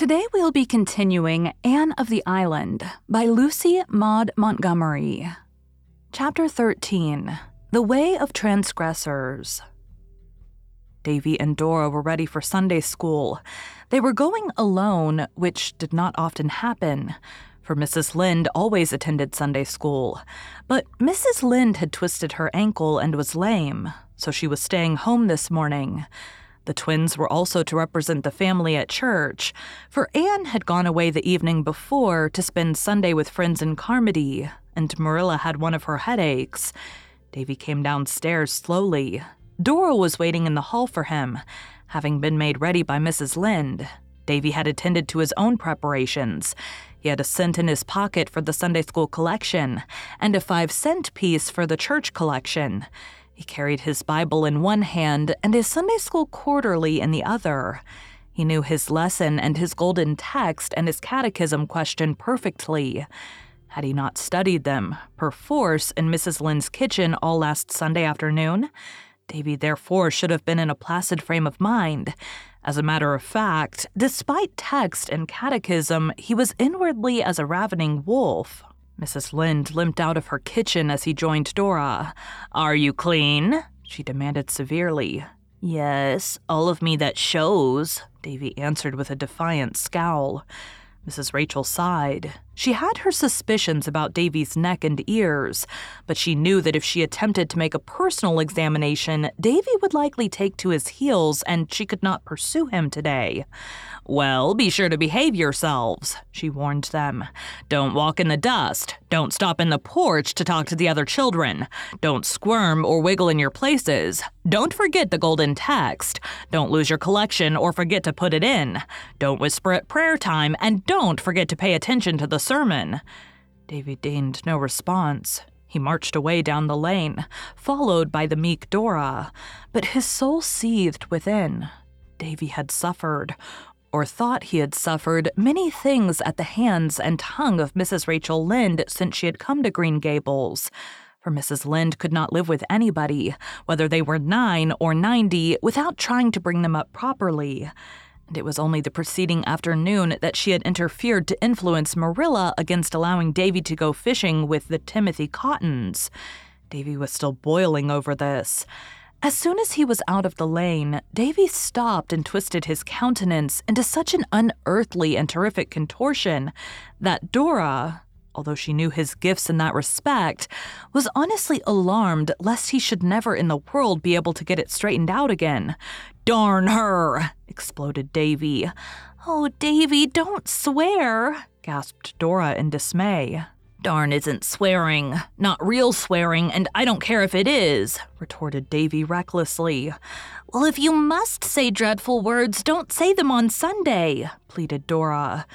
Today we'll be continuing Anne of the Island by Lucy Maud Montgomery. Chapter 13 The Way of Transgressors. Davy and Dora were ready for Sunday school. They were going alone, which did not often happen, for Mrs. Lynde always attended Sunday school. But Mrs. Lynde had twisted her ankle and was lame, so she was staying home this morning. The twins were also to represent the family at church, for Anne had gone away the evening before to spend Sunday with friends in Carmody, and Marilla had one of her headaches. Davy came downstairs slowly. Dora was waiting in the hall for him, having been made ready by Mrs. Lynde. Davy had attended to his own preparations. He had a cent in his pocket for the Sunday school collection, and a five cent piece for the church collection. He carried his Bible in one hand and his Sunday school quarterly in the other. He knew his lesson and his golden text and his catechism question perfectly. Had he not studied them, perforce, in Mrs. Lynde's kitchen all last Sunday afternoon? Davy therefore should have been in a placid frame of mind. As a matter of fact, despite text and catechism, he was inwardly as a ravening wolf. Mrs. Lynde limped out of her kitchen as he joined Dora. Are you clean? she demanded severely. Yes, all of me that shows, Davy answered with a defiant scowl. Mrs. Rachel sighed. She had her suspicions about Davy's neck and ears, but she knew that if she attempted to make a personal examination, Davy would likely take to his heels and she could not pursue him today. Well, be sure to behave yourselves, she warned them. Don't walk in the dust. Don't stop in the porch to talk to the other children. Don't squirm or wiggle in your places. Don't forget the golden text. Don't lose your collection or forget to put it in. Don't whisper at prayer time, and don't forget to pay attention to the sermon. Davy deigned no response. He marched away down the lane, followed by the meek Dora, but his soul seethed within. Davy had suffered, or thought he had suffered, many things at the hands and tongue of Mrs. Rachel Lynde since she had come to Green Gables. For Mrs. Lynde could not live with anybody, whether they were nine or ninety, without trying to bring them up properly. And it was only the preceding afternoon that she had interfered to influence Marilla against allowing Davy to go fishing with the Timothy Cottons. Davy was still boiling over this. As soon as he was out of the lane, Davy stopped and twisted his countenance into such an unearthly and terrific contortion that Dora, although she knew his gifts in that respect, was honestly alarmed lest he should never in the world be able to get it straightened out again. Darn her! exploded Davy. Oh, Davy, don't swear, gasped Dora in dismay. Darn isn't swearing. Not real swearing, and I don't care if it is, retorted Davy recklessly. Well, if you must say dreadful words, don't say them on Sunday, pleaded Dora.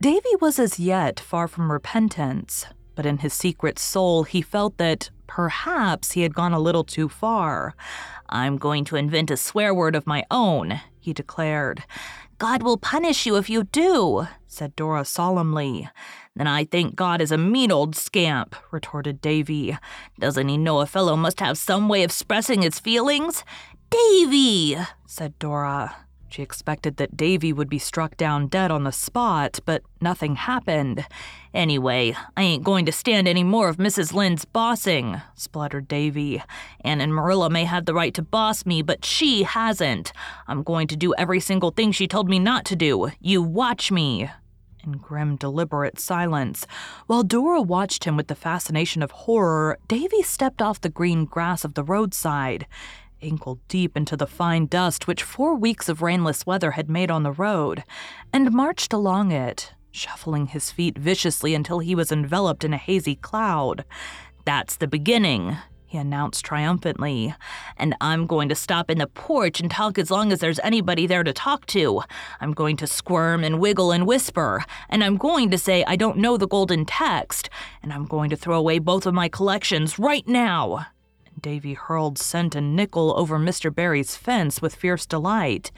Davy was as yet far from repentance, but in his secret soul he felt that perhaps he had gone a little too far. I'm going to invent a swear word of my own, he declared. God will punish you if you do, said Dora solemnly. Then I think God is a mean old scamp, retorted Davy. Doesn't he know a fellow must have some way of expressing his feelings? Davy, said Dora. She expected that Davy would be struck down dead on the spot, but nothing happened. Anyway, I ain't going to stand any more of Mrs. Lynde's bossing, spluttered Davy. Anne and Marilla may have the right to boss me, but she hasn't. I'm going to do every single thing she told me not to do. You watch me. In grim, deliberate silence, while Dora watched him with the fascination of horror, Davy stepped off the green grass of the roadside ankle deep into the fine dust which four weeks of rainless weather had made on the road, and marched along it, shuffling his feet viciously until he was enveloped in a hazy cloud. That's the beginning, he announced triumphantly. And I'm going to stop in the porch and talk as long as there's anybody there to talk to. I'm going to squirm and wiggle and whisper. And I'm going to say I don't know the golden text. And I'm going to throw away both of my collections right now. Davy hurled cent and nickel over Mr. Barry's fence with fierce delight.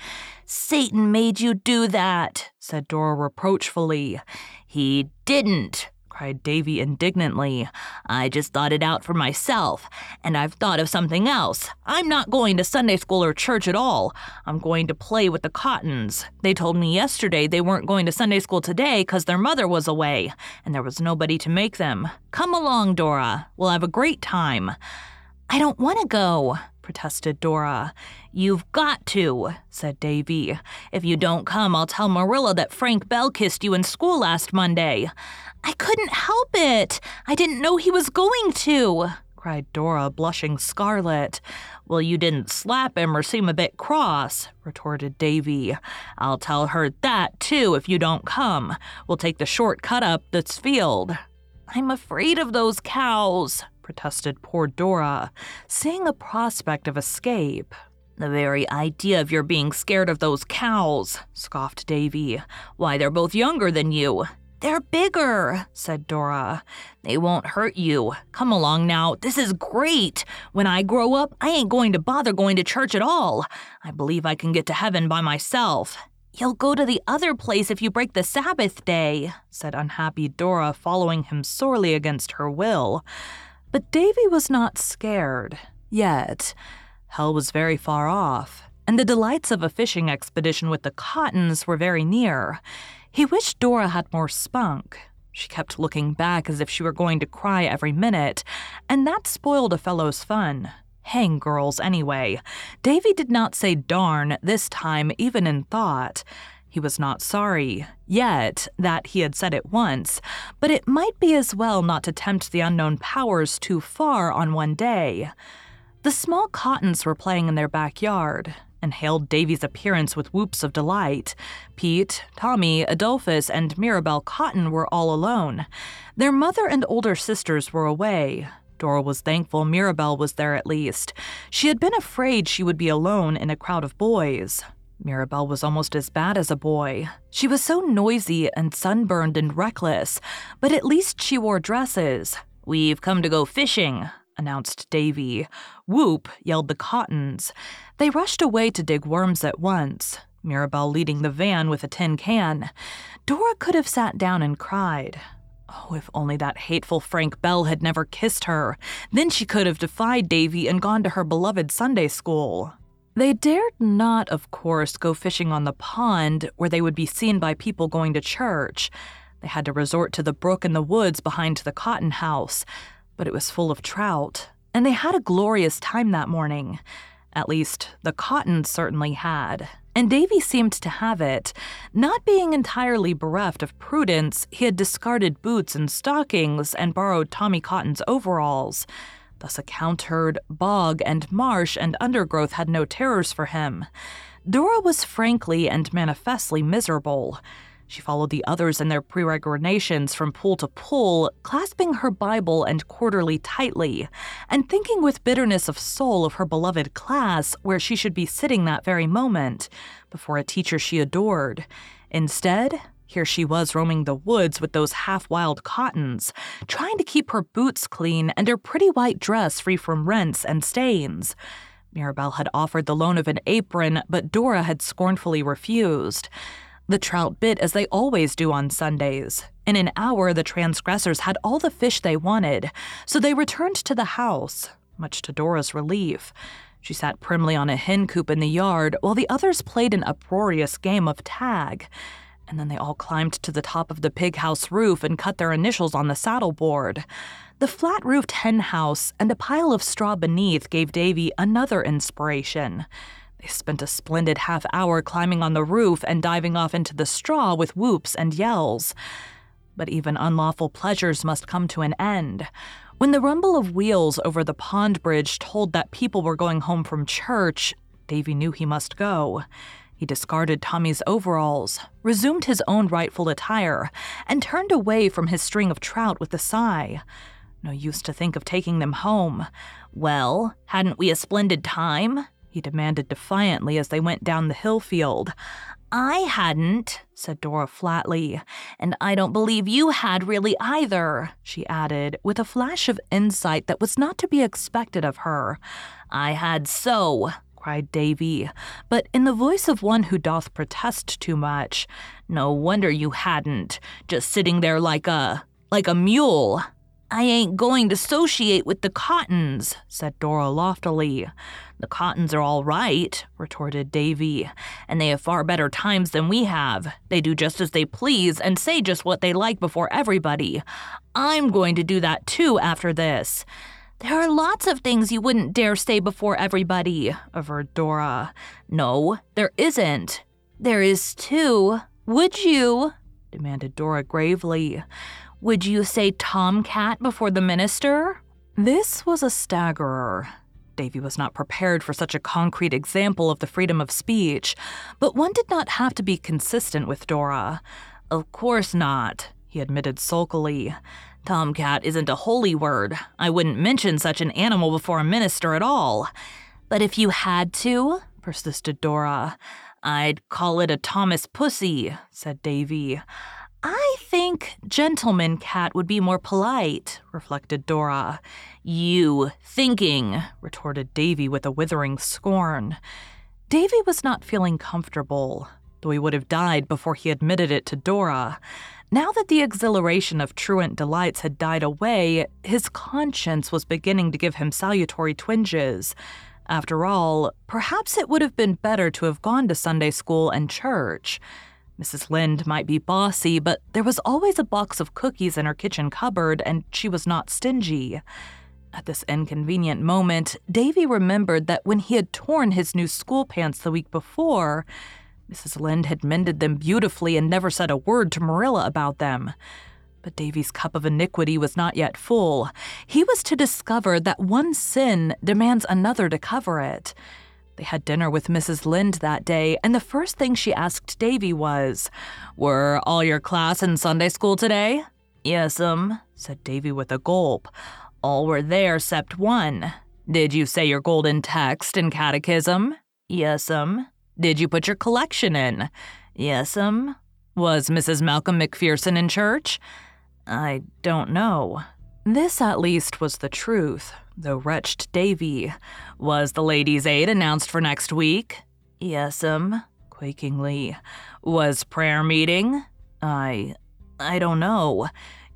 Satan made you do that, said Dora reproachfully. He didn't, cried Davy indignantly. I just thought it out for myself, and I've thought of something else. I'm not going to Sunday school or church at all. I'm going to play with the Cottons. They told me yesterday they weren't going to Sunday school today because their mother was away, and there was nobody to make them. Come along, Dora. We'll have a great time. I don't want to go, protested Dora. You've got to, said Davy. If you don't come, I'll tell Marilla that Frank Bell kissed you in school last Monday. I couldn't help it. I didn't know he was going to, cried Dora, blushing scarlet. Well, you didn't slap him or seem a bit cross, retorted Davy. I'll tell her that, too, if you don't come. We'll take the short cut up this field. I'm afraid of those cows, protested poor Dora, seeing a prospect of escape. The very idea of your being scared of those cows, scoffed Davy. Why, they're both younger than you. They're bigger, said Dora. They won't hurt you. Come along now. This is great. When I grow up, I ain't going to bother going to church at all. I believe I can get to heaven by myself. You'll go to the other place if you break the Sabbath day, said unhappy Dora, following him sorely against her will. But Davy was not scared, yet. Hell was very far off, and the delights of a fishing expedition with the Cottons were very near. He wished Dora had more spunk. She kept looking back as if she were going to cry every minute, and that spoiled a fellow's fun. Hang girls, anyway. Davy did not say darn this time, even in thought. He was not sorry, yet, that he had said it once, but it might be as well not to tempt the unknown powers too far on one day. The small Cottons were playing in their backyard and hailed Davy's appearance with whoops of delight. Pete, Tommy, Adolphus, and Mirabel Cotton were all alone. Their mother and older sisters were away. Dora was thankful Mirabel was there at least. She had been afraid she would be alone in a crowd of boys. Mirabel was almost as bad as a boy. She was so noisy and sunburned and reckless, but at least she wore dresses. We've come to go fishing, announced Davy. Whoop, yelled the Cottons. They rushed away to dig worms at once, Mirabel leading the van with a tin can. Dora could have sat down and cried. Oh, if only that hateful Frank Bell had never kissed her. Then she could have defied Davy and gone to her beloved Sunday school. They dared not, of course, go fishing on the pond where they would be seen by people going to church. They had to resort to the brook in the woods behind the Cotton house, but it was full of trout, and they had a glorious time that morning. At least, the Cottons certainly had, and Davy seemed to have it. Not being entirely bereft of prudence, he had discarded boots and stockings and borrowed Tommy Cotton's overalls. Thus, a bog and marsh and undergrowth had no terrors for him. Dora was frankly and manifestly miserable. She followed the others in their peregrinations from pool to pool, clasping her Bible and quarterly tightly, and thinking with bitterness of soul of her beloved class where she should be sitting that very moment, before a teacher she adored. Instead, here she was roaming the woods with those half wild Cottons, trying to keep her boots clean and her pretty white dress free from rents and stains. Mirabel had offered the loan of an apron, but Dora had scornfully refused. The trout bit as they always do on Sundays. In an hour, the transgressors had all the fish they wanted, so they returned to the house, much to Dora's relief. She sat primly on a hen coop in the yard while the others played an uproarious game of tag. And then they all climbed to the top of the pig house roof and cut their initials on the saddle board. The flat roofed hen house and a pile of straw beneath gave Davy another inspiration. They spent a splendid half hour climbing on the roof and diving off into the straw with whoops and yells. But even unlawful pleasures must come to an end. When the rumble of wheels over the pond bridge told that people were going home from church, Davy knew he must go. He discarded Tommy's overalls, resumed his own rightful attire, and turned away from his string of trout with a sigh. No use to think of taking them home. Well, hadn't we a splendid time? he demanded defiantly as they went down the hill field. I hadn't, said Dora flatly, and I don't believe you had really either, she added, with a flash of insight that was not to be expected of her. I had so, cried Davy, but in the voice of one who doth protest too much. No wonder you hadn't, just sitting there like a like a mule. I ain't going to associate with the Cottons, said Dora loftily. The Cottons are all right, retorted Davy, and they have far better times than we have. They do just as they please and say just what they like before everybody. I'm going to do that too after this. There are lots of things you wouldn't dare say before everybody, averred Dora. No, there isn't. There is too. Would you? demanded Dora gravely. Would you say tomcat before the minister? This was a staggerer. Davy was not prepared for such a concrete example of the freedom of speech, but one did not have to be consistent with Dora. Of course not, he admitted sulkily. Tomcat isn't a holy word. I wouldn't mention such an animal before a minister at all. But if you had to, persisted Dora, I'd call it a Thomas Pussy, said Davy. I think gentleman cat would be more polite, reflected Dora. You thinking, retorted Davy with a withering scorn. Davy was not feeling comfortable, though he would have died before he admitted it to Dora. Now that the exhilaration of truant delights had died away, his conscience was beginning to give him salutary twinges. After all, perhaps it would have been better to have gone to Sunday school and church. Mrs. Lynde might be bossy, but there was always a box of cookies in her kitchen cupboard, and she was not stingy. At this inconvenient moment, Davy remembered that when he had torn his new school pants the week before, Mrs. Lynde had mended them beautifully and never said a word to Marilla about them. But Davy's cup of iniquity was not yet full. He was to discover that one sin demands another to cover it. They had dinner with Mrs. Lynde that day, and the first thing she asked Davy was, Were all your class in Sunday school today? Yes'm, said Davy with a gulp. All were there except one. Did you say your golden text and catechism? Yes'm. Did you put your collection in? Yes'm. Um, was Mrs. Malcolm McPherson in church? I don't know. This, at least, was the truth, though wretched Davy. Was the Ladies' Aid announced for next week? Yes'm, um, quakingly. Was prayer meeting? I. I don't know.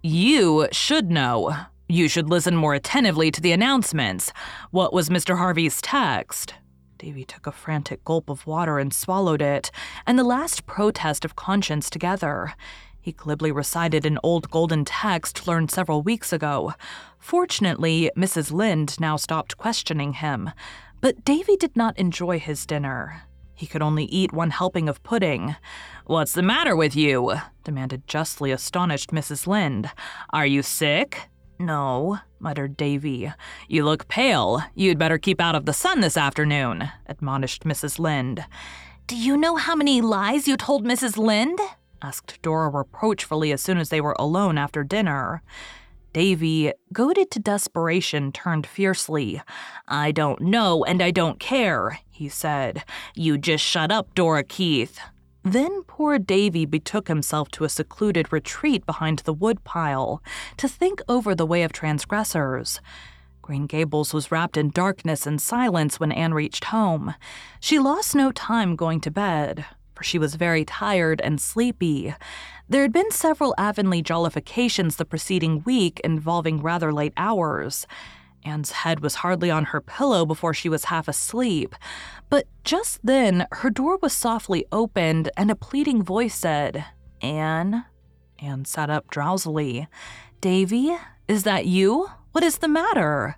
You should know. You should listen more attentively to the announcements. What was Mr. Harvey's text? Davy took a frantic gulp of water and swallowed it, and the last protest of conscience together. He glibly recited an old golden text learned several weeks ago. Fortunately, Mrs. Lynde now stopped questioning him. But Davy did not enjoy his dinner. He could only eat one helping of pudding. What's the matter with you? demanded justly astonished Mrs. Lynde. Are you sick? No, muttered Davy. You look pale. You'd better keep out of the sun this afternoon, admonished Mrs. Lynde. Do you know how many lies you told Mrs. Lynde? asked Dora reproachfully as soon as they were alone after dinner. Davy, goaded to desperation, turned fiercely. I don't know and I don't care, he said. You just shut up, Dora Keith. Then poor Davy betook himself to a secluded retreat behind the woodpile to think over the way of transgressors. Green Gables was wrapped in darkness and silence when Anne reached home. She lost no time going to bed for she was very tired and sleepy. There had been several Avonlea jollifications the preceding week involving rather late hours. Anne's head was hardly on her pillow before she was half asleep. But just then, her door was softly opened and a pleading voice said, Anne? Anne sat up drowsily. Davy, is that you? What is the matter?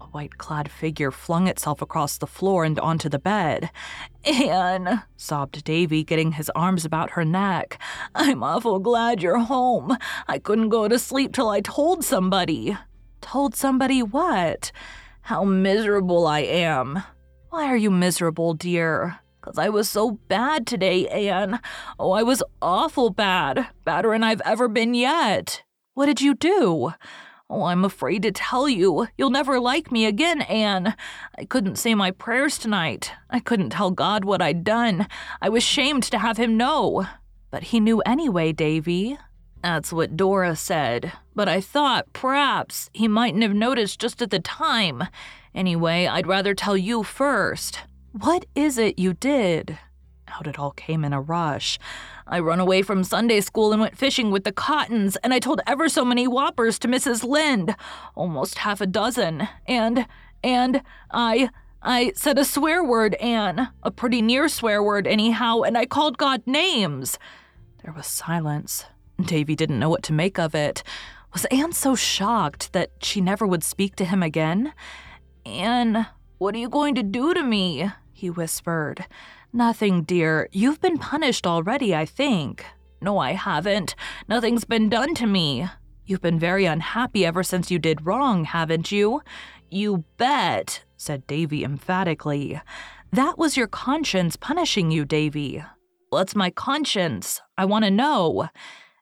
A white clad figure flung itself across the floor and onto the bed. Anne, sobbed Davy, getting his arms about her neck. I'm awful glad you're home. I couldn't go to sleep till I told somebody. Told somebody what? How miserable I am. Why are you miserable, dear? Because I was so bad today, Anne. Oh, I was awful bad. Than I've ever been yet. What did you do? Oh, I'm afraid to tell you. You'll never like me again, Anne. I couldn't say my prayers tonight. I couldn't tell God what I'd done. I was shamed to have him know. But he knew anyway, Davy. That's what Dora said, but I thought perhaps he mightn't have noticed just at the time. Anyway, I'd rather tell you first. What is it you did? Out it all came in a rush. I run away from Sunday school and went fishing with the Cottons, and I told ever so many whoppers to Mrs. Lynde, almost half a dozen. And, and I, I said a swear word, Anne, a pretty near swear word, anyhow, and I called God names. There was silence. Davy didn't know what to make of it. Was Anne so shocked that she never would speak to him again? Anne, what are you going to do to me? he whispered. Nothing, dear. You've been punished already, I think. No, I haven't. Nothing's been done to me. You've been very unhappy ever since you did wrong, haven't you? You bet, said Davy emphatically. That was your conscience punishing you, Davy. What's my conscience? I want to know.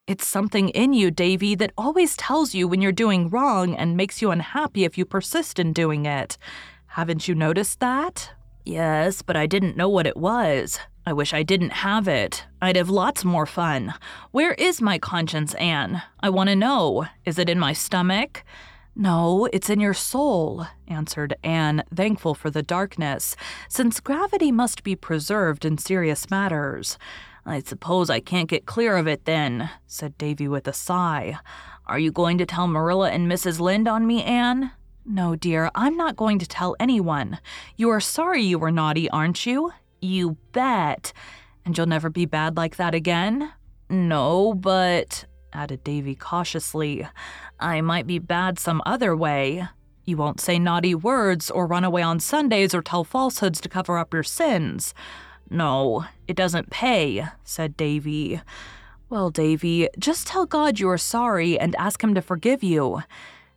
It's something in you, Davy, that always tells you when you're doing wrong and makes you unhappy if you persist in doing it. Haven't you noticed that? Yes, but I didn't know what it was. I wish I didn't have it. I'd have lots more fun. Where is my conscience, Anne? I want to know. Is it in my stomach? No, it's in your soul, answered Anne, thankful for the darkness, since gravity must be preserved in serious matters. I suppose I can't get clear of it then, said Davy with a sigh. Are you going to tell Marilla and Mrs. Lynde on me, Anne? No, dear, I'm not going to tell anyone. You are sorry you were naughty, aren't you? You bet. And you'll never be bad like that again? No, but, added Davy cautiously, I might be bad some other way. You won't say naughty words or run away on Sundays or tell falsehoods to cover up your sins. No, it doesn't pay, said Davy. Well, Davy, just tell God you are sorry and ask Him to forgive you.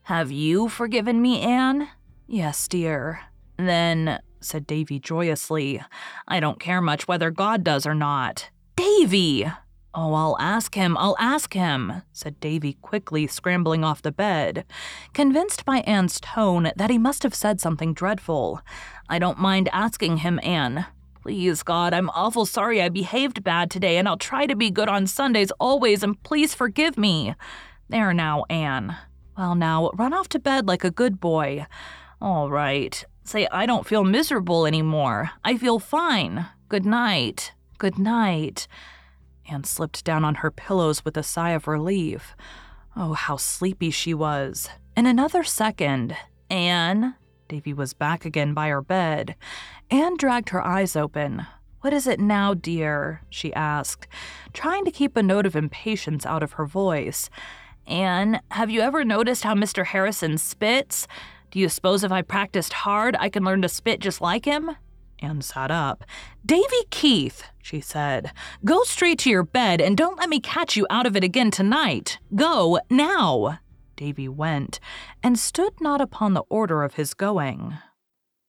Have you forgiven me, Anne? Yes, dear. Then, said Davy joyously, I don't care much whether God does or not. Davy! Oh, I'll ask him, I'll ask him, said Davy quickly, scrambling off the bed, convinced by Anne's tone that he must have said something dreadful. I don't mind asking him, Anne. Please, God, I'm awful sorry I behaved bad today, and I'll try to be good on Sundays always, and please forgive me. There now, Anne. Well, now, run off to bed like a good boy. All right. Say, I don't feel miserable anymore. I feel fine. Good night. Good night. Anne slipped down on her pillows with a sigh of relief. Oh, how sleepy she was. In another second, Anne, Davy was back again by her bed. Anne dragged her eyes open. What is it now, dear? she asked, trying to keep a note of impatience out of her voice. Anne, have you ever noticed how Mr. Harrison spits? Do you suppose if I practiced hard, I can learn to spit just like him? Anne sat up. Davy Keith, she said, go straight to your bed and don't let me catch you out of it again tonight. Go now. Davy went, and stood not upon the order of his going.